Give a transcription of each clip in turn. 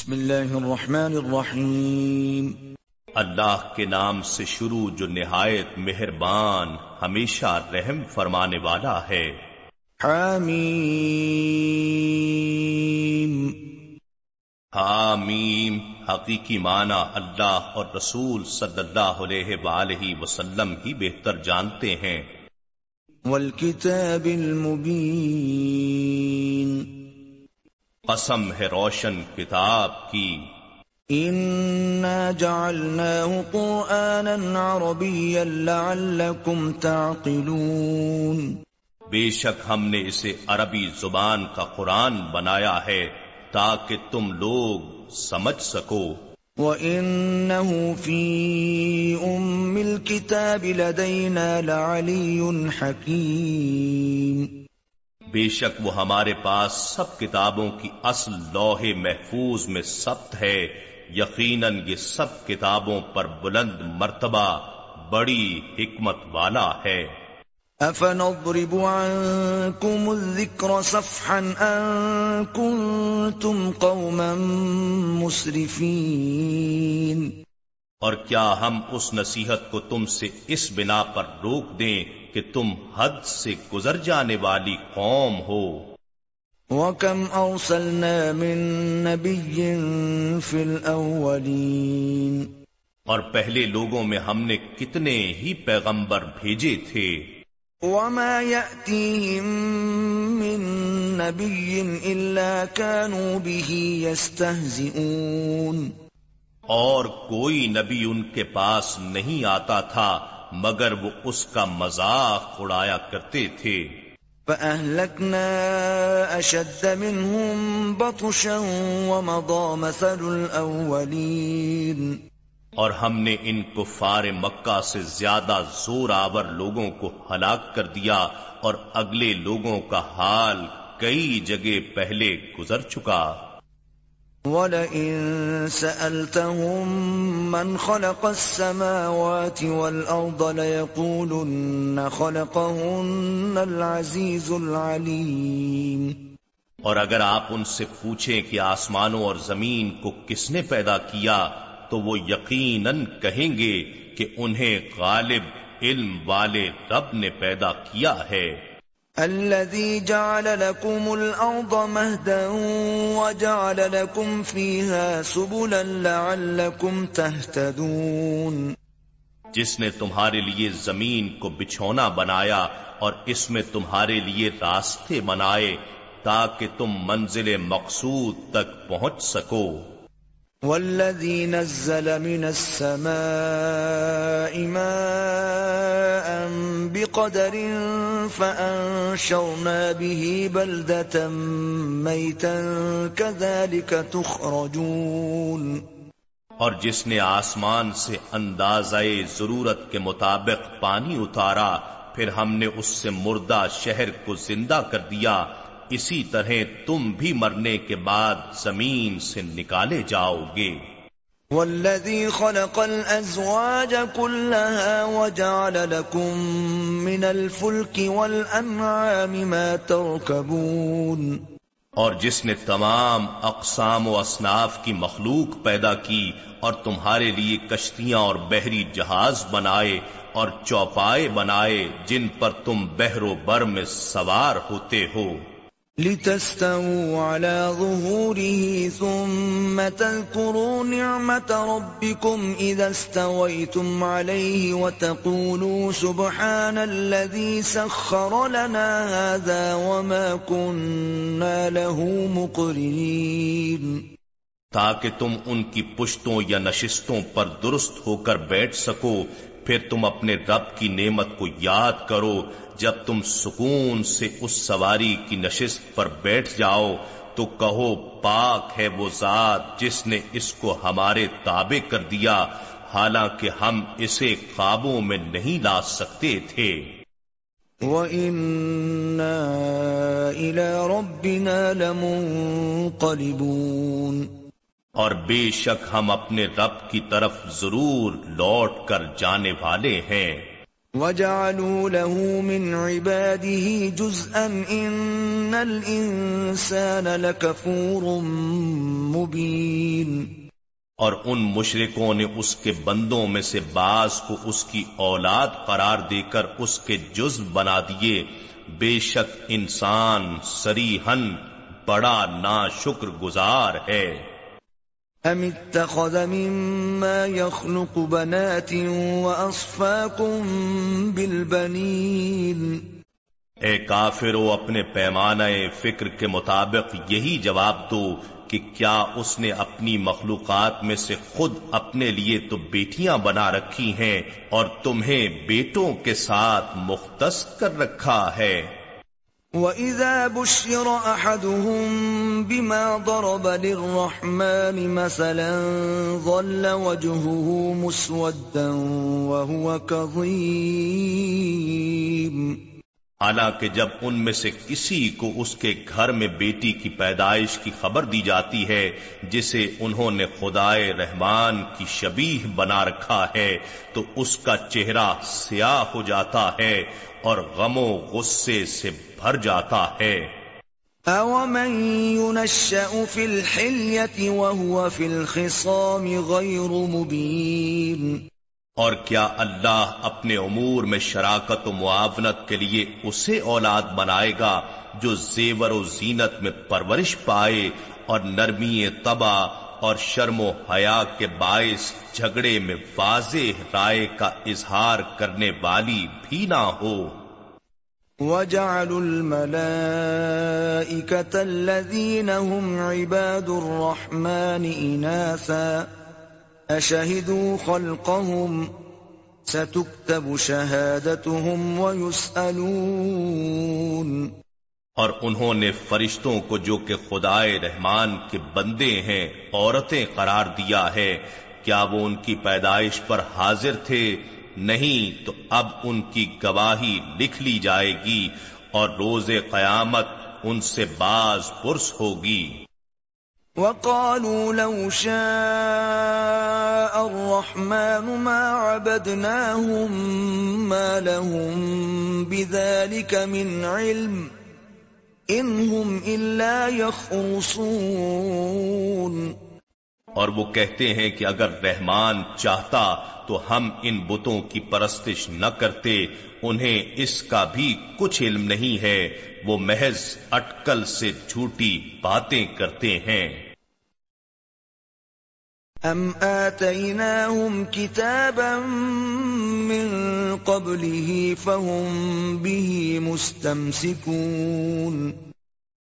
بسم اللہ الرحمن الرحیم۔ اللہ کے نام سے شروع جو نہایت مہربان ہمیشہ رحم فرمانے والا ہے۔ حمیم حامیم حقیقی معنی اللہ اور رسول صلی اللہ علیہ وآلہ وسلم ہی بہتر جانتے ہیں۔ والکتاب المبین۔ قسم ہے روشن کتاب کی۔ إنا جعلناه قرآنا عربيا لعلكم تعقلون۔ بے شک ہم نے اسے عربی زبان کا قرآن بنایا ہے تاکہ تم لوگ سمجھ سکو۔ وَإِنَّهُ فِي أُمِّ الْكِتَابِ لَدَيْنَا لَعَلِيٌّ حَكِيمٌ۔ بے شک وہ ہمارے پاس سب کتابوں کی اصل لوح محفوظ میں سبت ہے یقیناً یہ سب کتابوں پر بلند مرتبہ بڑی حکمت والا ہے۔ افنضرب عنكم الذكر صفحا ان كنتم قوما مسرفين۔ اور کیا ہم اس نصیحت کو تم سے اس بنا پر روک دیں کہ تم حد سے گزر جانے والی قوم ہو۔ وَكَمْ أَرْسَلْنَا مِن نَبِيٍّ فِي الْأَوَّلِينَ اور پہلے لوگوں میں ہم نے کتنے ہی پیغمبر بھیجے تھے۔ وَمَا يَأْتِيهِم مِّن نَبِيٍّ إِلَّا كَانُوا بِهِ يَسْتَهْزِئُونَ اور کوئی نبی ان کے پاس نہیں آتا تھا۔ مگر وہ اس کا مذاق اڑایا کرتے تھے فَأَهْلَكْنَا أَشَدَّ مِنْهُمْ بَطُشًا وَمَضَى مَثَلُ الْأَوَّلِينَ۔ اور ہم نے ان کفار مکہ سے زیادہ زور آور لوگوں کو ہلاک کر دیا اور اگلے لوگوں کا حال کئی جگہ پہلے گزر چکا۔ وَلَئِن سَأَلْتَهُم مَّنْ خَلَقَ السَّمَاوَاتِ وَالْأَرْضَ لَيَقُولُنَّ خَلَقَهُنَّ الْعَزِيزُ الْعَلِيمُ۔ اور اگر آپ ان سے پوچھیں کہ آسمانوں اور زمین کو کس نے پیدا کیا، تو وہ یقیناً کہیں گے کہ انہیں غالب علم والے رب نے پیدا کیا ہے۔ الذي جعل لكم الأرض مهدا وجعل لكم فيها سبلا لعلكم تهتدون جس نے تمہارے لیے زمین کو بچھونا بنایا اور اس میں تمہارے لیے راستے بنائے تاکہ تم منزل مقصود تک پہنچ سکو۔ والذي نزل من السماء ماء بقدر فأنشرنا به بلدة ميتا كذلك تخرجون. اور جس نے آسمان سے اندازہ ضرورت کے مطابق پانی اتارا، پھر ہم نے اس سے مردہ شہر کو زندہ کر دیا اسی طرح تم بھی مرنے کے بعد زمین سے نکالے جاؤ گے۔ والذي خلق الأزواج كلها وجعل لكم من الفلك والأنعام ما تركبون۔ اور جس نے تمام اقسام و اصناف کی مخلوق پیدا کی اور تمہارے لیے کشتیاں اور بحری جہاز بنائے اور چوپائے بنائے جن پر تم بحر و بر میں سوار ہوتے ہو۔ لتستووا على ظهوره ثم تذكروا نعمة ربكم إذا استويتم عليه وتقولوا سبحان الذي سخر لنا هذا وما كنا له مقرنين. تاکہ تم ان کی پشتوں یا نشستوں پر درست ہو کر بیٹھ سکو پھر تم اپنے رب کی نعمت کو یاد کرو، جب تم سکون سے اس سواری کی نشست پر بیٹھ جاؤ، تو کہو پاک ہے وہ ذات جس نے اس کو ہمارے تابع کر دیا، حالانکہ ہم اسے قابوں میں نہیں لا سکتے تھے۔ وَإِنَّا إِلَىٰ رَبِّنَا لَمُنقَلِبُونَ اور بے شک ہم اپنے رب کی طرف ضرور لوٹ کر جانے والے ہیں۔ وجعلوا له من عباده جزءا إن الإنسان لكفور مبين۔ اور ان مشرکوں نے اس کے بندوں میں سے بعض کو اس کی اولاد قرار دے کر اس کے جز بنا دیے۔ بے شک انسان سریحن بڑا نا شکر گزار ہے۔ ام اتخذ مما يخلق بنات واصفاكم بالبنين اے کافرو اپنے پیمانہ فکر کے مطابق یہی جواب دو کہ کیا اس نے اپنی مخلوقات میں سے خود اپنے لیے تو بیٹیاں بنا رکھی ہیں اور تمہیں بیٹوں کے ساتھ مختص کر رکھا ہے۔ وَإِذَا بُشِّرَ أَحَدُهُمْ بِمَا ضَرَبَ لِلرَّحْمَنِ مَثَلًا ظَلَّ وَجْهُهُ مُسْوَدًّا وَهُوَ كَظِيمٌ حالانکہ جب ان میں سے کسی کو اس کے گھر میں بیٹی کی پیدائش کی خبر دی جاتی ہے، جسے انہوں نے خدائے رحمان کی شبیہ بنا رکھا ہے، تو اس کا چہرہ سیاہ ہو جاتا ہے اور غم و غصے سے بھر جاتا ہے۔ أَوَمَن يُنَشَّأُ فِي الْحِلْيَةِ وَهُوَ فِي الْخِصَامِ غَيْرُ مُبِينٍ اور کیا اللہ اپنے امور میں شراکت و معاونت کے لیے اسے اولاد بنائے گا جو زیور و زینت میں پرورش پائے اور نرمی تبا اور شرم و حیا کے باعث جھگڑے میں واضح رائے کا اظہار کرنے والی بھی نہ ہو۔ وَجَعَلُوا الْمَلَائِكَةَ الَّذِينَ هُمْ عِبَادُ الرَّحْمَنِ إِنَاثًا أشهدوا خلقهم ستكتب شهادتهم ويسألون۔ اور انہوں نے فرشتوں کو جو کہ خدائے رحمان کے بندے ہیں عورتیں قرار دیا ہے کیا وہ ان کی پیدائش پر حاضر تھے؟ نہیں تو اب ان کی گواہی لکھ لی جائے گی اور روز قیامت ان سے باز پرس ہوگی۔ وقالوا لو شاء الرحمن ما عبدناهم ما لهم بذلك من علم انهم الا يخرصون۔ اور وہ کہتے ہیں کہ اگر رحمان چاہتا تو ہم ان بتوں کی پرستش نہ کرتے، انہیں اس کا بھی کچھ علم نہیں ہے، وہ محض اٹکل سے جھوٹی باتیں کرتے ہیں۔ ام آتیناہم کتابا من قبله فهم به مستمسکون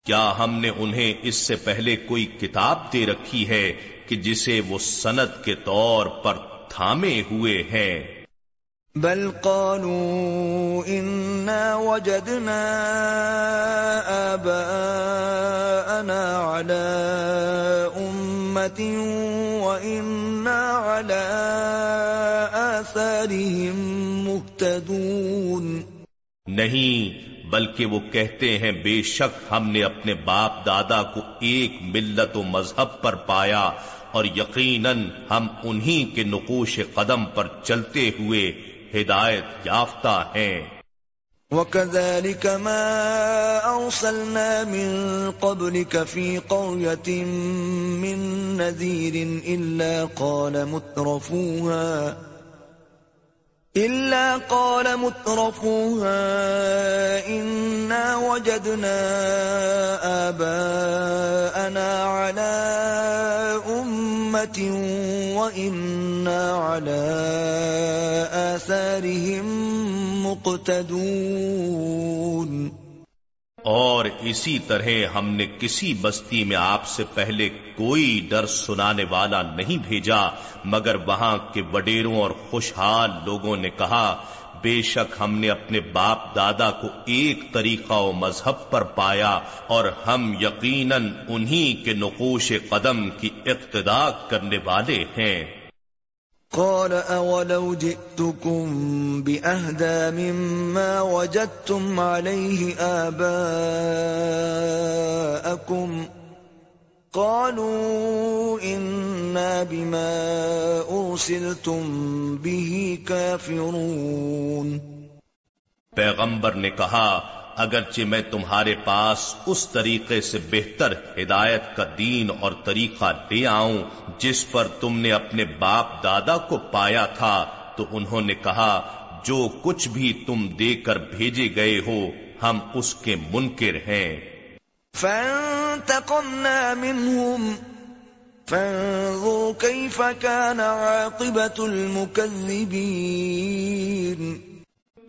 کیا ہم نے انہیں اس سے پہلے کوئی کتاب دے رکھی ہے کہ جسے وہ سند کے طور پر تھامے ہوئے ہیں؟ بل قالوا اننا وجدنا آباءنا على امت واننا على آثارهم مهتدون نہیں، بلکہ وہ کہتے ہیں، بے شک ہم نے اپنے باپ دادا کو ایک ملت و مذہب پر پایا اور یقیناً ہم انہی کے نقوش قدم پر چلتے ہوئے ہدایت یافتہ ہیں۔ وَكَذَلِكَ مَا أَرْسَلْنَا مِن قَبْلِكَ فِي قَرْيَةٍ مِّن نَذِيرٍ إِلَّا قَالَ مُتْرَفُوهَا إلا قال مترفوها إنا وجدنا آباءنا على أمة وإنا على آثارهم مقتدون اور اسی طرح ہم نے کسی بستی میں آپ سے پہلے کوئی ڈر سنانے والا نہیں بھیجا، مگر وہاں کے وڈیروں اور خوشحال لوگوں نے کہا، بے شک ہم نے اپنے باپ دادا کو ایک طریقہ و مذہب پر پایا اور ہم یقیناً انہی کے نقوش قدم کی اقتدا کرنے والے ہیں۔ قال اولو جئتكم باهدى مما وجدتم عليه آباءكم قالوا إنا بما أرسلتم به كافرون پیغمبر نے کہا اگرچہ میں تمہارے پاس اس طریقے سے بہتر ہدایت کا دین اور طریقہ لے آؤں جس پر تم نے اپنے باپ دادا کو پایا تھا، تو انہوں نے کہا، جو کچھ بھی تم دے کر بھیجے گئے ہو، ہم اس کے منکر ہیں۔ فانتقمنا منهم فانظر كيف كان عاقبة المكذبين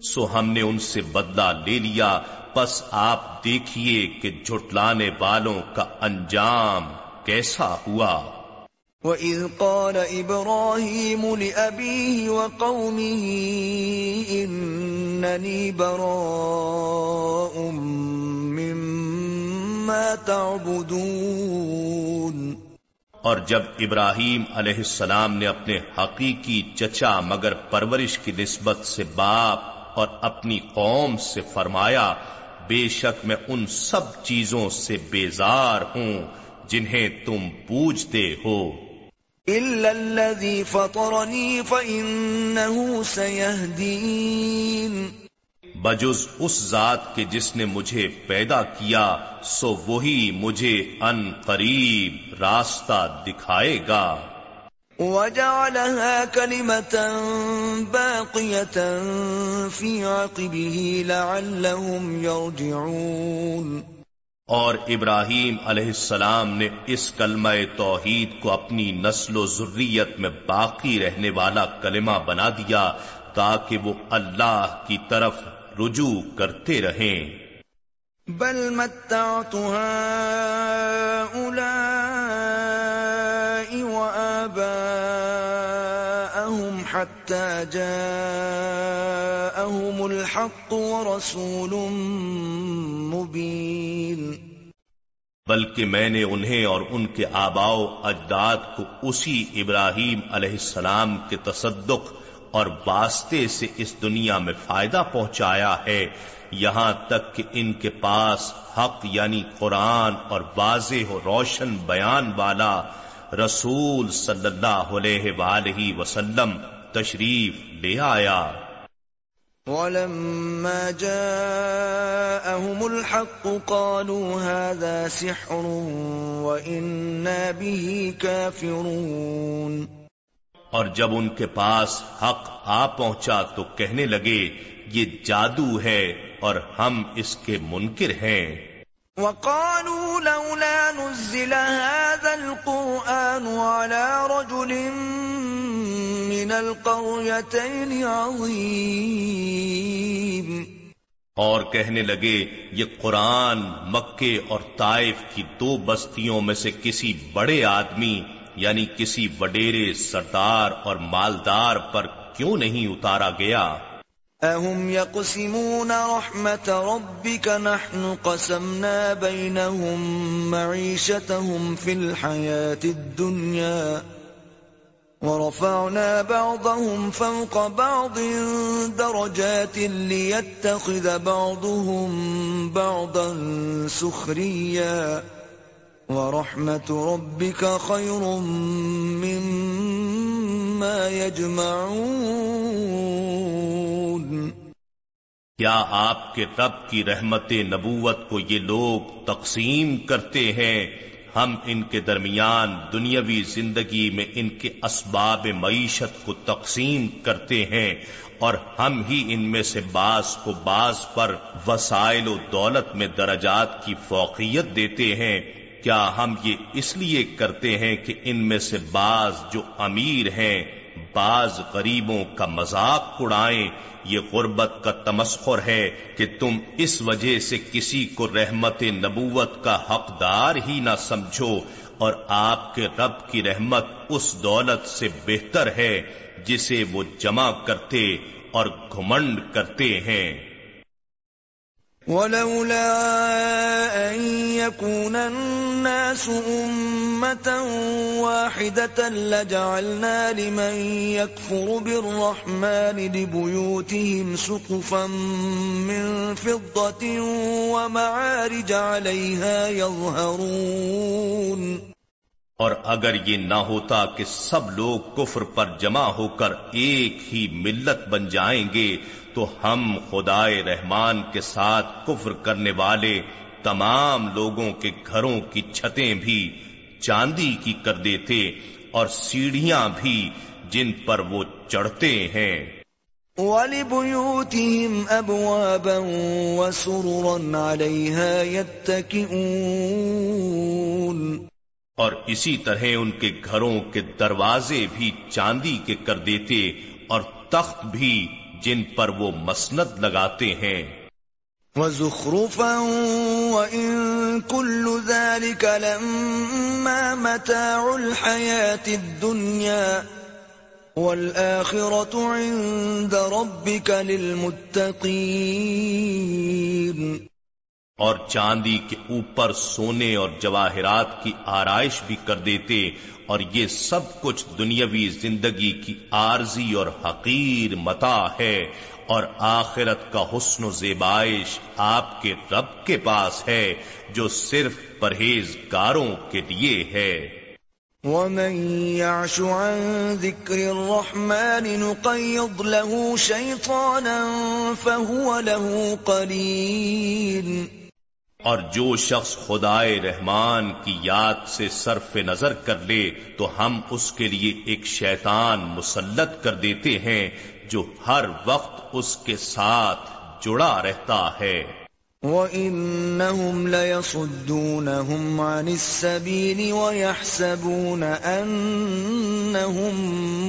سو ہم نے ان سے بدلہ لے لیا۔ پس آپ دیکھیے کہ جھٹلانے والوں کا انجام کیسا ہوا۔ وَإِذْ قَالَ إِبْرَاهِيمُ لِأَبِيهِ وَقَوْمِهِ إِنَّنِي بَرَاءٌ مِّمَّا تَعْبُدُونَ۔ اور جب ابراہیم علیہ السلام نے اپنے حقیقی چچا مگر پرورش کی نسبت سے باپ اور اپنی قوم سے فرمایا بے شک میں ان سب چیزوں سے بیزار ہوں جنہیں تم پوجتے ہو۔ بجز اس ذات کے جس نے مجھے پیدا کیا سو وہی مجھے ان قریب راستہ دکھائے گا۔ وجعلها كلمة باقية في عقبه لعلهم يرجعون. اور ابراہیم علیہ السلام نے اس کلمہ توحید کو اپنی نسل و ذریت میں باقی رہنے والا کلمہ بنا دیا تاکہ وہ اللہ کی طرف رجوع کرتے رہیں۔ بل متعت هؤلاء وآباءهم حتى جاءهم الحق ورسول مبين بلکہ میں نے انہیں اور ان کے آباؤ اجداد کو اسی ابراہیم علیہ السلام کے تصدق اور واسطے سے اس دنیا میں فائدہ پہنچایا ہے، یہاں تک کہ ان کے پاس حق یعنی قرآن اور واضح و روشن بیان والا رسول صلی اللہ علیہ وآلہ وسلم تشریف لے آیا۔ وَلَمَّا جَاءَهُمُ الْحَقُّ قَالُوا هَذَا سِحْرٌ وَإِنَّا بِهِ كَافِرُونَ۔ اور جب ان کے پاس حق آ پہنچا تو کہنے لگے یہ جادو ہے اور ہم اس کے منکر ہیں۔ وقالوا لولا نزل هذا القرآن على رجل من القريتين عظيم. اور کہنے لگے، یہ قرآن مکے اور طائف کی دو بستیوں میں سے کسی بڑے آدمی یعنی کسی وڈیرے سردار اور مالدار پر کیوں نہیں اتارا گیا؟ اهم يقسمون رحمة ربك نحن قسمنا بينهم معيشتهم في الحياة الدنيا ورفعنا بعضهم فوق بعض درجات ليتخذ بعضهم بعضا سخريا ورحمة ربك خير مما يجمعون کیا آپ کے رب کی رحمت نبوت کو یہ لوگ تقسیم کرتے ہیں؟ ہم ان کے درمیان دنیاوی زندگی میں ان کے اسباب معیشت کو تقسیم کرتے ہیں اور ہم ہی ان میں سے بعض کو بعض پر وسائل و دولت میں درجات کی فوقیت دیتے ہیں۔ کیا ہم یہ اس لیے کرتے ہیں کہ ان میں سے بعض جو امیر ہیں بعض غریبوں کا مذاق اڑائیں، یہ غربت کا تمسخر ہے کہ تم اس وجہ سے کسی کو رحمت نبوت کا حقدار ہی نہ سمجھو اور آپ کے رب کی رحمت اس دولت سے بہتر ہے جسے وہ جمع کرتے اور گھمنڈ کرتے ہیں۔ ولولا أن يكون الناس أمة واحدة لجعلنا لمن يكفر بالرحمن لبيوتهم سقفا من فضة ومعارج عليها يظهرون. اور اگر یہ نہ ہوتا کہ سب لوگ کفر پر جمع ہو کر ایک ہی ملت بن جائیں گے تو ہم خدائے رحمان کے ساتھ کفر کرنے والے تمام لوگوں کے گھروں کی چھتیں بھی چاندی کی کر دیتے اور سیڑھیاں بھی جن پر وہ چڑھتے ہیں۔ وَلِبُيُوتِهِمْ أَبْوَابًا وَسُرُرًا عَلَيْهَا يَتَّكِئُونَ۔ اور اسی طرح ان کے گھروں کے دروازے بھی چاندی کے کر دیتے اور تخت بھی جن پر وہ مسند لگاتے ہیں۔ وَزُخْرُفًا وَإِن كُلُّ ذَلِكَ لَمَّا مَتَاعُ الْحَيَاةِ الدُّنْيَا والآخرة عند ربك للمتقين۔ اور چاندی کے اوپر سونے اور جواہرات کی آرائش بھی کر دیتے اور یہ سب کچھ دنیاوی زندگی کی عارضی اور حقیر متا ہے اور آخرت کا حسن و زیبائش آپ کے رب کے پاس ہے جو صرف پرہیزگاروں کے لیے ہے۔ ومن يعش عن ذكر الرحمن نقيض له شيطانا فهو له قرين اور جو شخص خدائے رحمان کی یاد سے صرف نظر کر لے تو ہم اس کے لیے ایک شیطان مسلط کر دیتے ہیں جو ہر وقت اس کے ساتھ جڑا رہتا ہے۔ وَإِنَّهُمْ لَيَصُدُّونَهُمْ عَنِ السَّبِيلِ وَيَحْسَبُونَ أَنَّهُمْ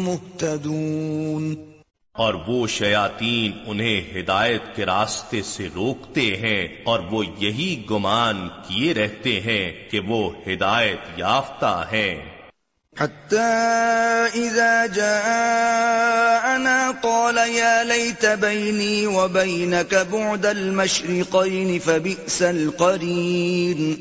مُهْتَدُونَ۔ اور وہ شیاطین انہیں ہدایت کے راستے سے روکتے ہیں اور وہ یہی گمان کیے رہتے ہیں کہ وہ ہدایت یافتہ ہیں۔ حتى إذا جاءنا قال يا ليت بيني وبينك بعد المشرقين فبئس القرين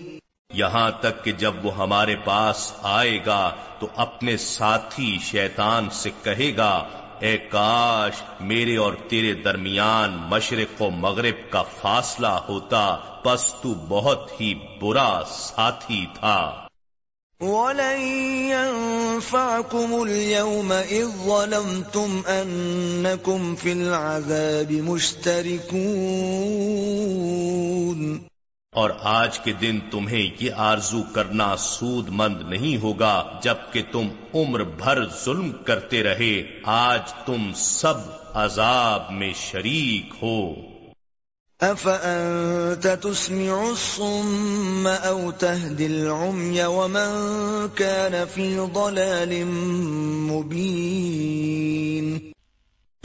یہاں تک کہ جب وہ ہمارے پاس آئے گا تو اپنے ساتھی شیطان سے کہے گا اے کاش، میرے اور تیرے درمیان مشرق و مغرب کا فاصلہ ہوتا، پس تو بہت ہی برا ساتھی تھا۔ ولن ينفعكم اليوم إذ ظلمتم أنكم في العذاب مشتركون۔ اور آج کے دن تمہیں یہ آرزو کرنا سود مند نہیں ہوگا جبکہ تم عمر بھر ظلم کرتے رہے۔ آج تم سب عذاب میں شریک ہو۔ أفأنت تسمع الصم أو تهدي العمي ومن كان في ضلال مبين؟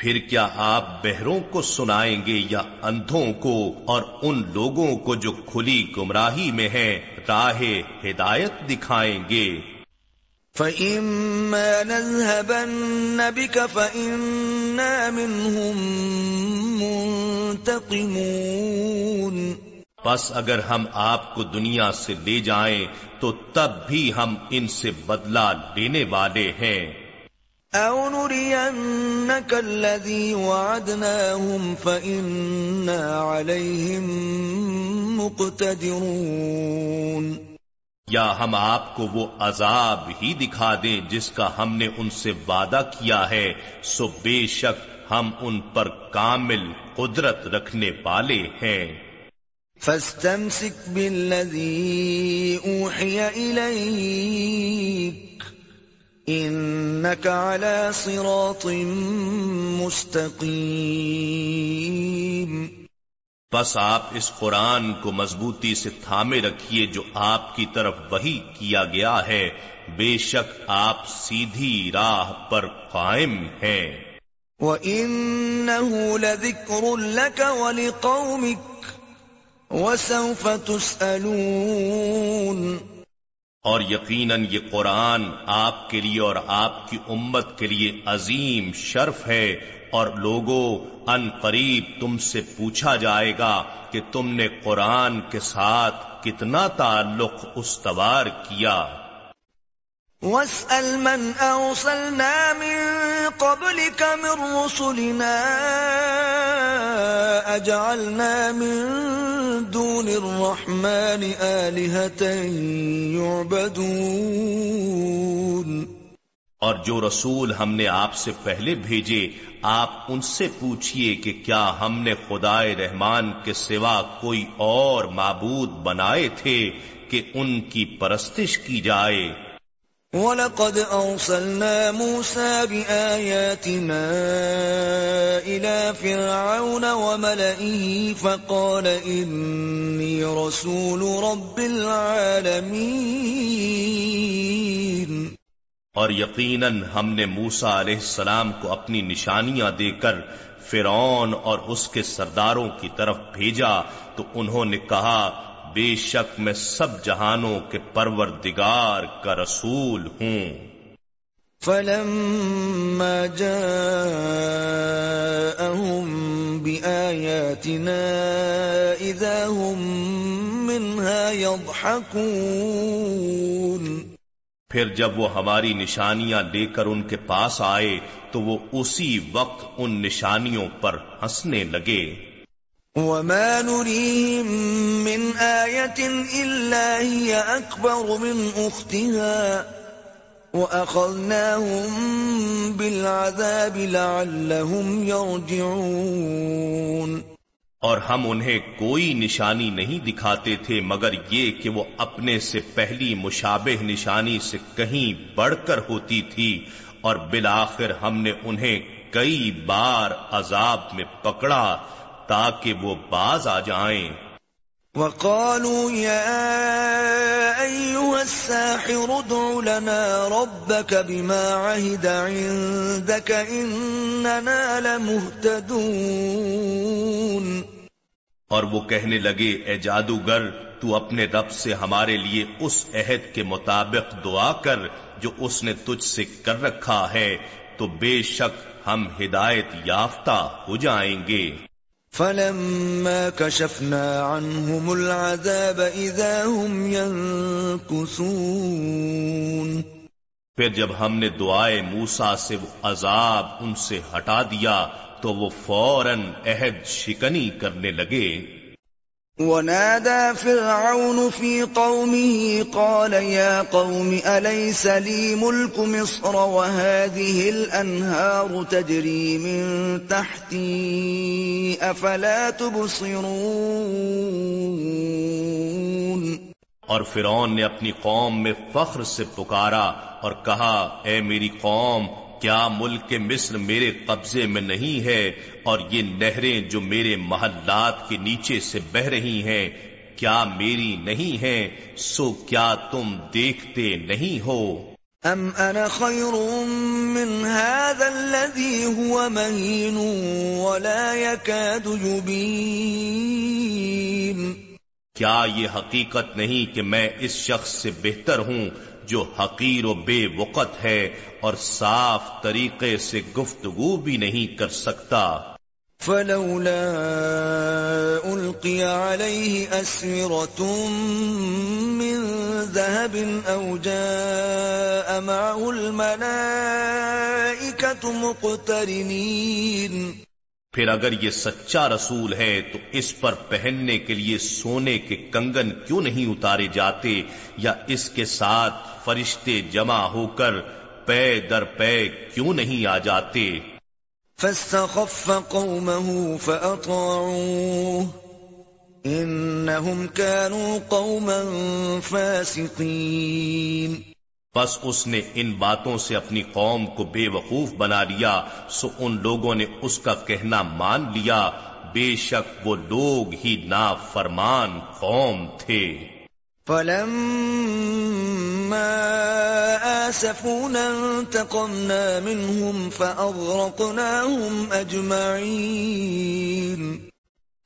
پھر کیا آپ بہروں کو سنائیں گے یا اندھوں کو اور ان لوگوں کو جو کھلی گمراہی میں ہیں راہ ہدایت دکھائیں گے؟ فَإِمَّا نَذْهَبَنَّ بِكَ فَإِنَّا مِنْهُمْ مُنْتَقِمُونَ۔ پس اگر ہم آپ کو دنیا سے لے جائیں تو تب بھی ہم ان سے بدلہ لینے والے ہیں۔ أَوْ نُرِيَنَّكَ الَّذِي وَعَدْنَاهُمْ فَإِنَّا عَلَيْهِمْ مُقْتَدِرُونَ یا ہم آپ کو وہ عذاب ہی دکھا دیں جس کا ہم نے ان سے وعدہ کیا ہے سو بے شک ہم ان پر کامل قدرت رکھنے والے ہیں۔ فاستمسك بالذي أوحي إليك إنك على صراط مستقيم. بس آپ اس قرآن کو مضبوطی سے تھامے رکھیے جو آپ کی طرف وہی کیا گیا ہے۔ بے شک آپ سیدھی راہ پر قائم ہیں۔ وَإِنَّهُ لَذِكْرٌ لَكَ وَلِقَوْمِكَ وَسَوْفَ تُسْأَلُونَ اور یقیناً یہ قرآن آپ کے لیے اور آپ کی امت کے لیے عظیم شرف ہے اور لوگوں ان قریب تم سے پوچھا جائے گا کہ تم نے قرآن کے ساتھ کتنا تعلق استوار کیا۔ وَاسْأَلْ مَنْ أَرْسَلْنَا مِن قَبْلِكَ مِن رُّسُلِنَا أَجْعَلْنَا مِن دُونِ الرَّحْمَنِ آلِهَةً يُعْبَدُونَ. اور جو رسول ہم نے آپ سے پہلے بھیجے، آپ ان سے پوچھئے کہ کیا ہم نے خدائے رحمان کے سوا کوئی اور معبود بنائے تھے کہ ان کی پرستش کی جائے؟ وَلَقَدْ أَرْسَلْنَا مُوسَى بِآيَاتِنَا إِلَى فِرْعَوْنَ وَمَلَئِهِ فَقَالَ إِنِّي رَسُولُ رَبِّ الْعَالَمِينَ اور یقیناً ہم نے موسا علیہ السلام کو اپنی نشانیاں دے کر فرعون اور اس کے سرداروں کی طرف بھیجا تو انہوں نے کہا بے شک میں سب جہانوں کے پروردگار کا رسول ہوں۔ فلما جاءهم بآياتنا إذا هم منها يضحكون۔ پھر جب وہ ہماری نشانیاں لے کر ان کے پاس آئے تو وہ اسی وقت ان نشانیوں پر ہنسنے لگے۔ وما نريهم من آية إلا هي أكبر من أختها وأخذناهم بالعذاب لعلهم يرجعون اور ہم انہیں کوئی نشانی نہیں دکھاتے تھے، مگر یہ کہ وہ اپنے سے پہلی مشابہ نشانی سے کہیں بڑھ کر ہوتی تھی، اور بالآخر ہم نے انہیں کئی بار عذاب میں پکڑا تاکہ وہ باز آ جائیں۔ وقالوا يا أيها الساحر ادع لنا ربك بما عهد عندك إننا لمهتدون۔ اور وہ کہنے لگے اے جادوگر تو اپنے رب سے ہمارے لیے اس عہد کے مطابق دعا کر جو اس نے تجھ سے کر رکھا ہے تو بے شک ہم ہدایت یافتہ ہو جائیں گے۔ فلما كشفنا عنهم العذاب اذا هم ينكثون پھر جب ہم نے دعائے موسا سے وہ عذاب ان سے ہٹا دیا تو وہ فوراً عہد شکنی کرنے لگے۔ ونادى فرعون في قومه قال يا قوم أليس لي ملك مصر وهذه الأنهار تجري من تحتي أفلا تبصرون اور فرعون نے اپنی قوم میں فخر سے پکارا اور کہا، اے میری قوم کیا ملک مصر میرے قبضے میں نہیں ہے اور یہ نہریں جو میرے محلات کے نیچے سے بہ رہی ہیں کیا میری نہیں ہیں سو کیا تم دیکھتے نہیں ہو؟ ام انا خیر من هذا الذي هو مهين ولا يكاد يبين۔ کیا یہ حقیقت نہیں کہ میں اس شخص سے بہتر ہوں جو حقیر و بے وقت ہے اور صاف طریقے سے گفتگو بھی نہیں کر سکتا۔ فلولا القي عليه اسوره من ذهب او جاء معه الملائكه مقترنين پھر اگر یہ سچا رسول ہے تو اس پر پہننے کے لیے سونے کے کنگن کیوں نہیں اتارے جاتے یا اس کے ساتھ فرشتے جمع ہو کر پے در پے کیوں نہیں آ جاتے؟ فاستخف قومه فأطاعوه كانوا قوما فاسقين. بس اس نے ان باتوں سے اپنی قوم کو بے وقوف بنا لیا سو ان لوگوں نے اس کا کہنا مان لیا۔ بے شک وہ لوگ ہی نا فرمان قوم تھے۔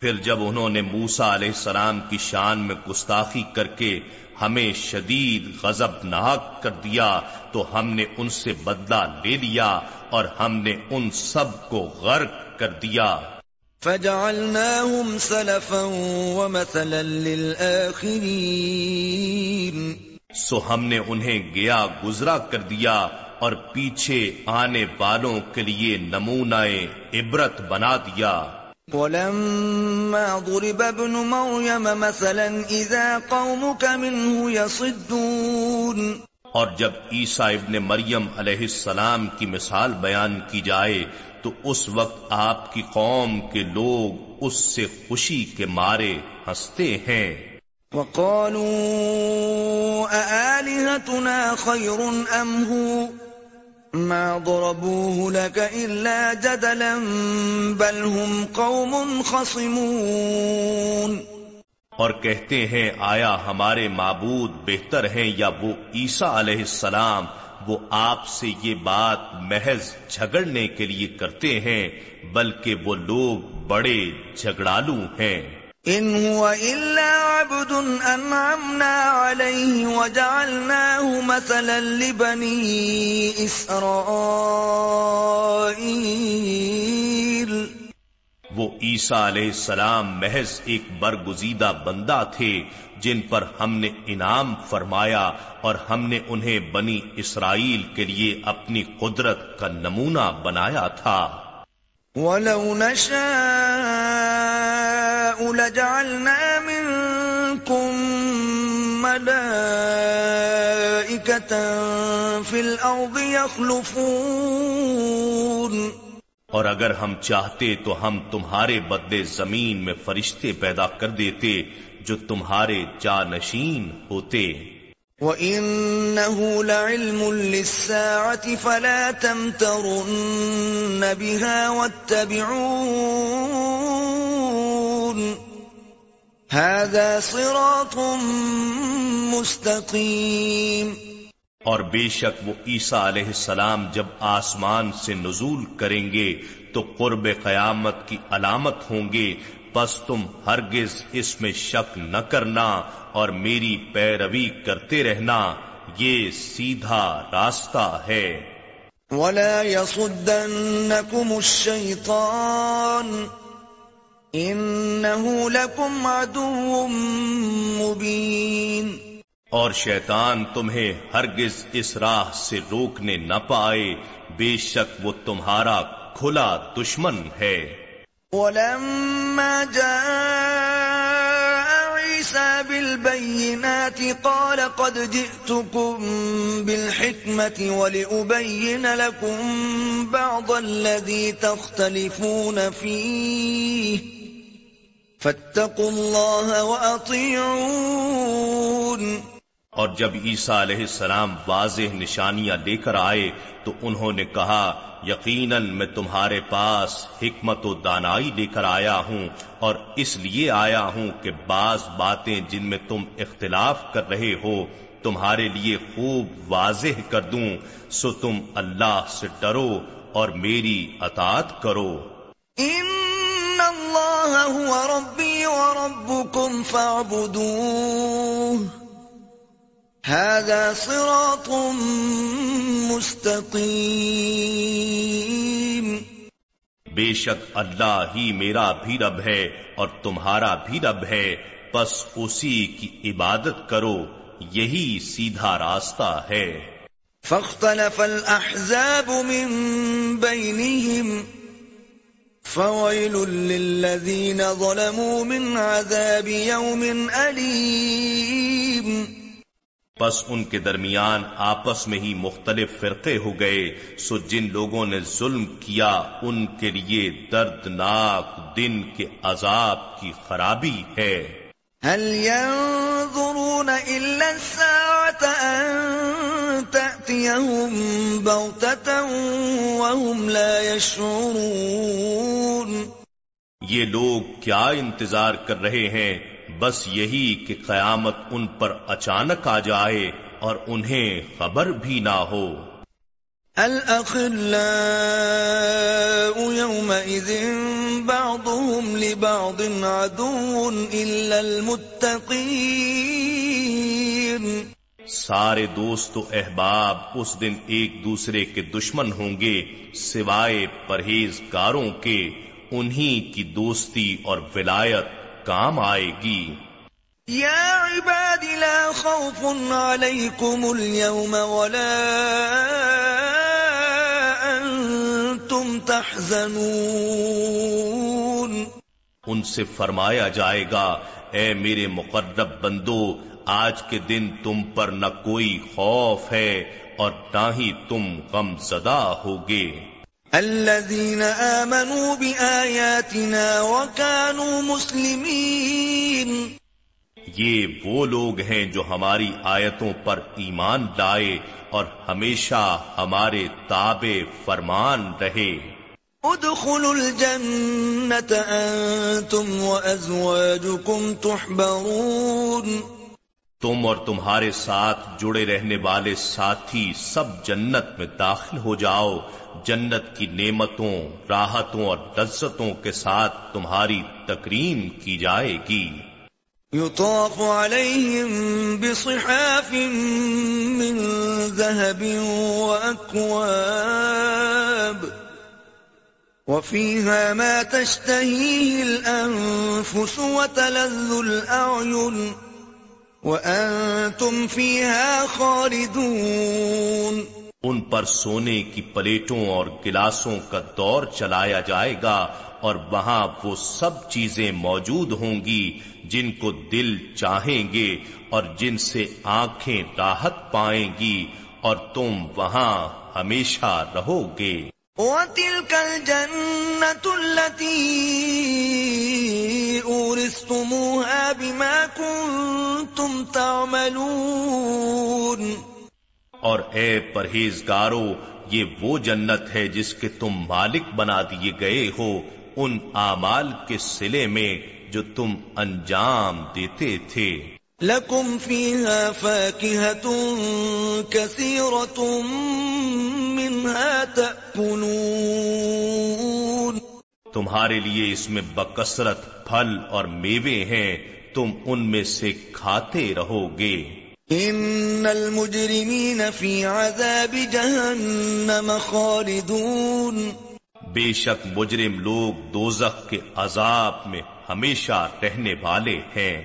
پھر جب انہوں نے موسا علیہ السلام کی شان میں گستاخی کر کے ہمیں شدید غضب ناک کر دیا تو ہم نے ان سے بدلہ لے لیا اور ہم نے ان سب کو غرق کر دیا۔ فجعلناهم سلفا ومثلا سو ہم نے انہیں گیا گزرا کر دیا اور پیچھے آنے والوں کے لیے نمونہ عبرت بنا دیا۔ ولما ضرب ابن مريم مثلا إذا قومك منه يصدون. اور جب عیسیٰ ابن مریم علیہ السلام کی مثال بیان کی جائے تو اس وقت آپ کی قوم کے لوگ اس سے خوشی کے مارے ہنستے ہیں۔ وقالوا أآلهتنا خير أم هو؟ ما ضربوه لك إلا جدلا بل هم قوم خصمون اور کہتے ہیں، آیا ہمارے معبود بہتر ہیں یا وہ عیسیٰ علیہ السلام؟ وہ آپ سے یہ بات محض جھگڑنے کے لیے کرتے ہیں، بلکہ وہ لوگ بڑے جھگڑالو ہیں۔ ان هو الا عبد انعمنا عليه وجعلناه مثلا لبني اسرائيل وہ عیسیٰ علیہ السلام محض ایک برگزیدہ بندہ تھے جن پر ہم نے انعام فرمایا اور ہم نے انہیں بنی اسرائیل کے لیے اپنی قدرت کا نمونہ بنایا تھا۔ وَلَوْ نَشَاءُ لَجَعَلْنَا مِنكُم مَلَائِكَةً فِي الْأَرْضِ يَخْلُفُونَ اور اگر ہم چاہتے تو ہم تمہارے بدلے زمین میں فرشتے پیدا کر دیتے جو تمہارے جانشین ہوتے۔ وَإِنَّهُ لَعِلْمٌ لِلسَّاعَةِ فَلَا تَمْتَرُنَّ بِهَا وَاتَّبِعُونَ هَذَا صِرَاطٌ مُسْتَقِيمٌ اور بے شک وہ عیسیٰ علیہ السلام جب آسمان سے نزول کریں گے تو قرب قیامت کی علامت ہوں گے بس تم ہرگز اس میں شک نہ کرنا اور میری پیروی کرتے رہنا یہ سیدھا راستہ ہے۔ ولا يصدنكم الشيطان إنه لكم عدو مبين۔ اور شیطان تمہیں ہرگز اس راہ سے روکنے نہ پائے بے شک وہ تمہارا کھلا دشمن ہے۔ وَلَمَّا جَاءَ عِيسَى بِالْبَيِّنَاتِ قَالَ قَدْ جِئْتُكُمْ بِالْحِكْمَةِ وَلِأُبَيِّنَ لَكُمْ بَعْضَ الَّذِي تَخْتَلِفُونَ فِيهِ. فَاتَّقُوا اللَّهَ وَأَطِيعُونَ. اور جب عیسیٰ علیہ السلام واضح نشانیاں لے کر آئے تو انہوں نے کہا، یقیناً میں تمہارے پاس حکمت و دانائی لے کر آیا ہوں اور اس لیے آیا ہوں کہ بعض باتیں جن میں تم اختلاف کر رہے ہو تمہارے لیے خوب واضح کر دوں، سو تم اللہ سے ڈرو اور میری اطاعت کرو۔ ان اللہ هو ربی وربکم فاعبدوه هذا صراط مستقیم بے شک اللہ ہی میرا بھی رب ہے اور تمہارا بھی رب ہے بس اسی کی عبادت کرو یہی سیدھا راستہ ہے۔ فاختلف الاحزاب من بينهم فويل للذين ظلموا من عذاب يوم أليم پس ان کے درمیان آپس میں ہی مختلف فرقے ہو گئے سو جن لوگوں نے ظلم کیا ان کے لیے دردناک دن کے عذاب کی خرابی ہے۔ هل ينظرون إلا الساعة أن تأتيهم بغتة وهم لا يشعرون؟ یہ لوگ کیا انتظار کر رہے ہیں؟ بس یہی کہ قیامت ان پر اچانک آ جائے اور انہیں خبر بھی نہ ہو۔ الأخلاء يومئذ بعضهم لبعض عدو إلا المتقين۔ سارے دوست و احباب اس دن ایک دوسرے کے دشمن ہوں گے سوائے پرہیزگاروں کے انہی کی دوستی اور ولایت۔ کام آئے گی۔ يا عباد لا خوف عليكم اليوم ولا أنتم تحزنون۔ ان سے فرمایا جائے گا اے میرے مقرب بندو آج کے دن تم پر نہ کوئی خوف ہے اور نہ ہی تم غم زدہ ہوگے۔ الذين آمنوا بآياتنا وكانوا مسلمين. یہ وہ لوگ ہیں جو ہماری آیتوں پر ایمان لائے اور ہمیشہ ہمارے تابع فرمان رہے۔ ادخلوا الجنة أنتم وأزواجكم تحبرون. تم اور تمہارے ساتھ جڑے رہنے والے ساتھی سب جنت میں داخل ہو جاؤ۔ جنت کی نعمتوں، راحتوں اور لذتوں کے ساتھ تمہاری تکریم کی جائے گی۔ يطاف عليهم بصحاف من ذهب وأكواب وفيها ما تشتهيه الأنفس وتلذ الأعين وأنتم فيها خالدون۔ ان پر سونے کی پلیٹوں اور گلاسوں کا دور چلایا جائے گا اور وہاں وہ سب چیزیں موجود ہوں گی جن کو دل چاہیں گے اور جن سے آنکھیں راحت پائیں گی اور تم وہاں ہمیشہ رہو گے۔ وَتِلْكَ الْجَنَّةُ الَّتِي أُورِثْتُمُوهَا بِمَا كُنْتُمْ تَعْمَلُونَ اور اے پرہیزگارو یہ وہ جنت ہے جس کے تم مالک بنا دیے گئے ہو ان اعمال کے سلے میں جو تم انجام دیتے تھے۔ لکم فیها فاکہة کثیرة منها تأکلون۔ تمہارے لیے اس میں بکثرت پھل اور میوے ہیں تم ان میں سے کھاتے رہو گے۔ ان المجرمین فی عذاب جہنم خالدون بے شک مجرم لوگ دوزخ کے عذاب میں ہمیشہ رہنے والے ہیں۔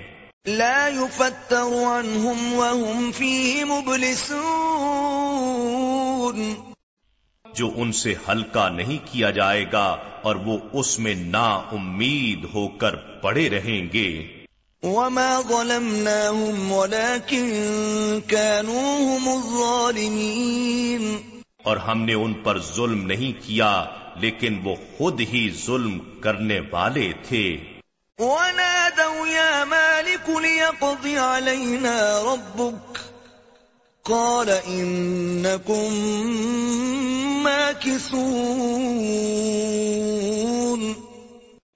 لا يفتر عنهم وهم فيه مبلسون جو ان سے ہلکا نہیں کیا جائے گا اور وہ اس میں نا امید ہو کر پڑے رہیں گے۔ وما ظلمناهم ولكن كانوا هم الظالمين اور ہم نے ان پر ظلم نہیں کیا لیکن وہ خود ہی ظلم کرنے والے تھے۔ وَنَادَوْا يَا مَالِكُ لِيَقْضِ عَلَيْنَا رَبُّكَ قَالَ إِنَّكُمْ مَاكِسُونَ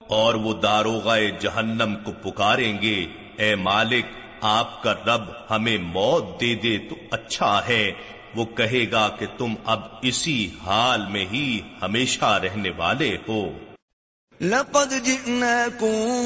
اور وہ داروغ جہنم کو پکاریں گے۔ اے مالک، آپ کا رب ہمیں موت دے دے تو اچھا ہے۔ وہ کہے گا کہ تم اب اسی حال میں ہی ہمیشہ رہنے والے ہو۔ لقد جئناكم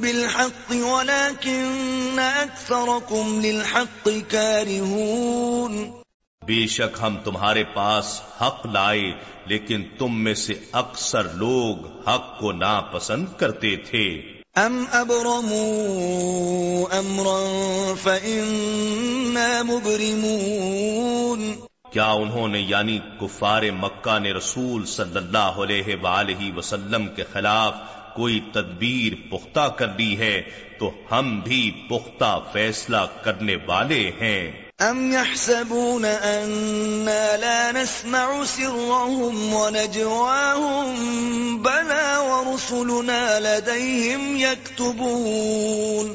بالحق ولكن أكثركم للحق كارهون بے شک ہم تمہارے پاس حق لائے لیکن تم میں سے اکثر لوگ حق کو ناپسند کرتے تھے۔ ام ابرموا امرا فإنا مبرمون۔ کیا انہوں نے یعنی کفار مکہ نے رسول صلی اللہ علیہ وآلہ وسلم کے خلاف کوئی تدبیر پختہ کر لی ہے تو ہم بھی پختہ فیصلہ کرنے والے ہیں۔ ام يحسبون اننا لا نسمع سرهم ونجواهم بلا ورسلنا لديهم يكتبون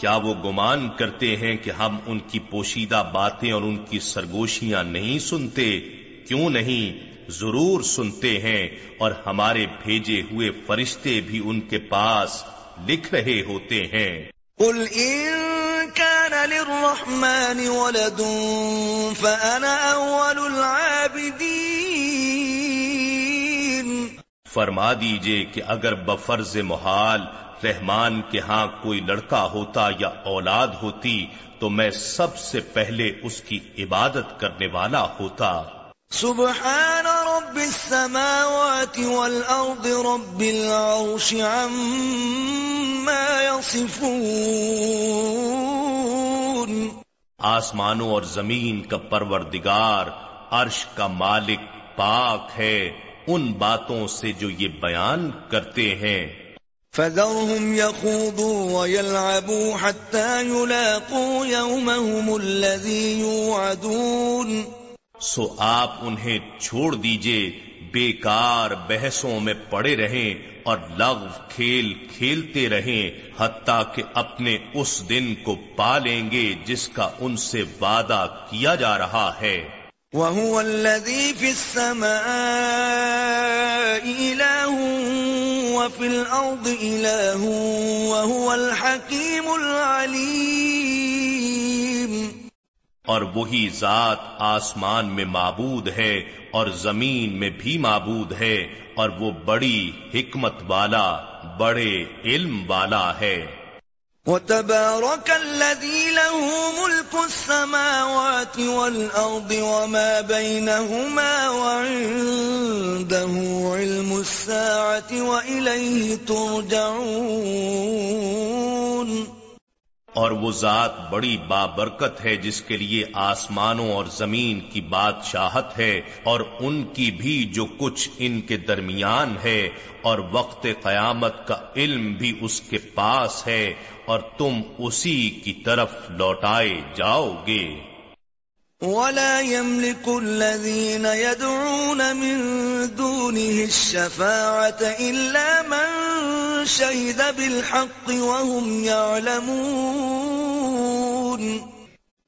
کیا وہ گمان کرتے ہیں کہ ہم ان کی پوشیدہ باتیں اور ان کی سرگوشیاں نہیں سنتے؟ کیوں نہیں؟ ضرور سنتے ہیں اور ہمارے بھیجے ہوئے فرشتے بھی ان کے پاس لکھ رہے ہوتے ہیں۔ قل ان كان للرحمن ولد، فأنا أول العابدين. فرما دیجیے کہ اگر بفرض محال رحمان کے ہاں کوئی لڑکا ہوتا یا اولاد ہوتی، تو میں سب سے پہلے اس کی عبادت کرنے والا ہوتا۔ سبحان رب السماوات والأرض رب العرش عما يصفون. آسمانوں اور زمین کا پروردگار عرش کا مالک پاک ہے۔ ان باتوں سے جو یہ بیان کرتے ہیں۔ فذرهم يخوضوا ويلعبوا حتى يلاقوا يومهم الذي يوعدون. سو آپ انہیں چھوڑ دیجیے، بیکار بحثوں میں پڑے رہیں اور لغو کھیل کھیلتے رہیں، حتیٰ کہ اپنے اس دن کو پا لیں گے جس کا ان سے وعدہ کیا جا رہا ہے۔ وَهُوَ الَّذِي فِي السَّمَاءِ إِلَاهٌ وَفِي الْأَرْضِ إِلَاهٌ وَهُوَ الْحَكِيمُ الْعَلِيمُ۔ اور وہی ذات آسمان میں معبود ہے اور زمین میں بھی معبود ہے اور وہ بڑی حکمت والا، بڑے علم والا ہے۔ وتبارك الذي له ملك السماوات والأرض وما بينهما وعنده علم الساعة وإليه ترجعون۔ اور وہ ذات بڑی بابرکت ہے جس کے لیے آسمانوں اور زمین کی بادشاہت ہے اور ان کی بھی جو کچھ ان کے درمیان ہے اور وقت قیامت کا علم بھی اس کے پاس ہے اور تم اسی کی طرف لوٹائے جاؤ گے ولا يملك الذين يدعون من دونه الشفاعة إلا من شهد بالحق وهم يعلمون.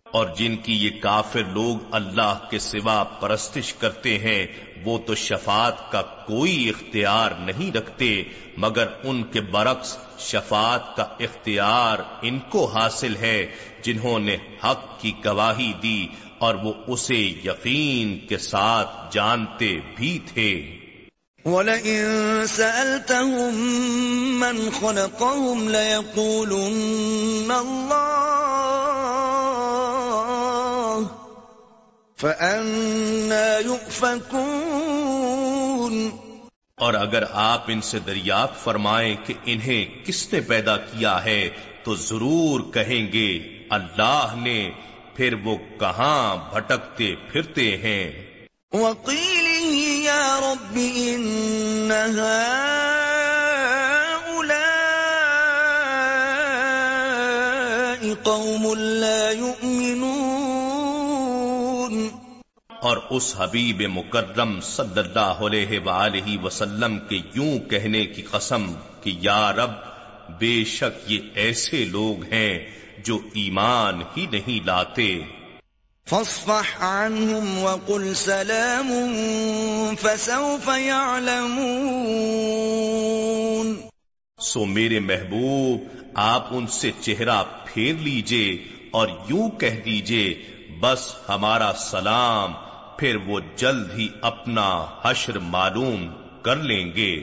اور جن کی یہ کافر لوگ اللہ کے سوا پرستش کرتے ہیں، وہ تو شفاعت کا کوئی اختیار نہیں رکھتے، مگر ان کے برعکس شفاعت کا اختیار ان کو حاصل ہے، جنہوں نے حق کی گواہی دی اور وہ اسے یقین کے ساتھ جانتے بھی تھے۔ وَلَئِن سَأَلْتَهُم مَّنْ خَلَقَهُمْ لَيَقُولُنَّ اللَّهُ فَأَنَّا يُؤْفَكُونَ. اور اگر آپ ان سے دریافت فرمائیں کہ انہیں کس نے پیدا کیا ہے تو ضرور کہیں گے اللہ نے پھر وہ کہاں بھٹکتے پھرتے ہیں؟ وَقِيلِهِ يَا رَبِّ إِنَّ هَؤُلَاءِ قَوْمٌ لَا اور اس حبیب مکرم صلی اللہ علیہ وآلہ وسلم کے یوں کہنے کی قسم کہ یا رب، بے شک یہ ایسے لوگ ہیں جو ایمان ہی نہیں لاتے۔ فاصفح عنهم وقل سلام فسوف يعلمون. سو میرے محبوب آپ ان سے چہرہ پھیر لیجیے اور یوں کہہ دیجیے بس ہمارا سلام پھر وہ جلد ہی اپنا حشر معلوم کر لیں گے۔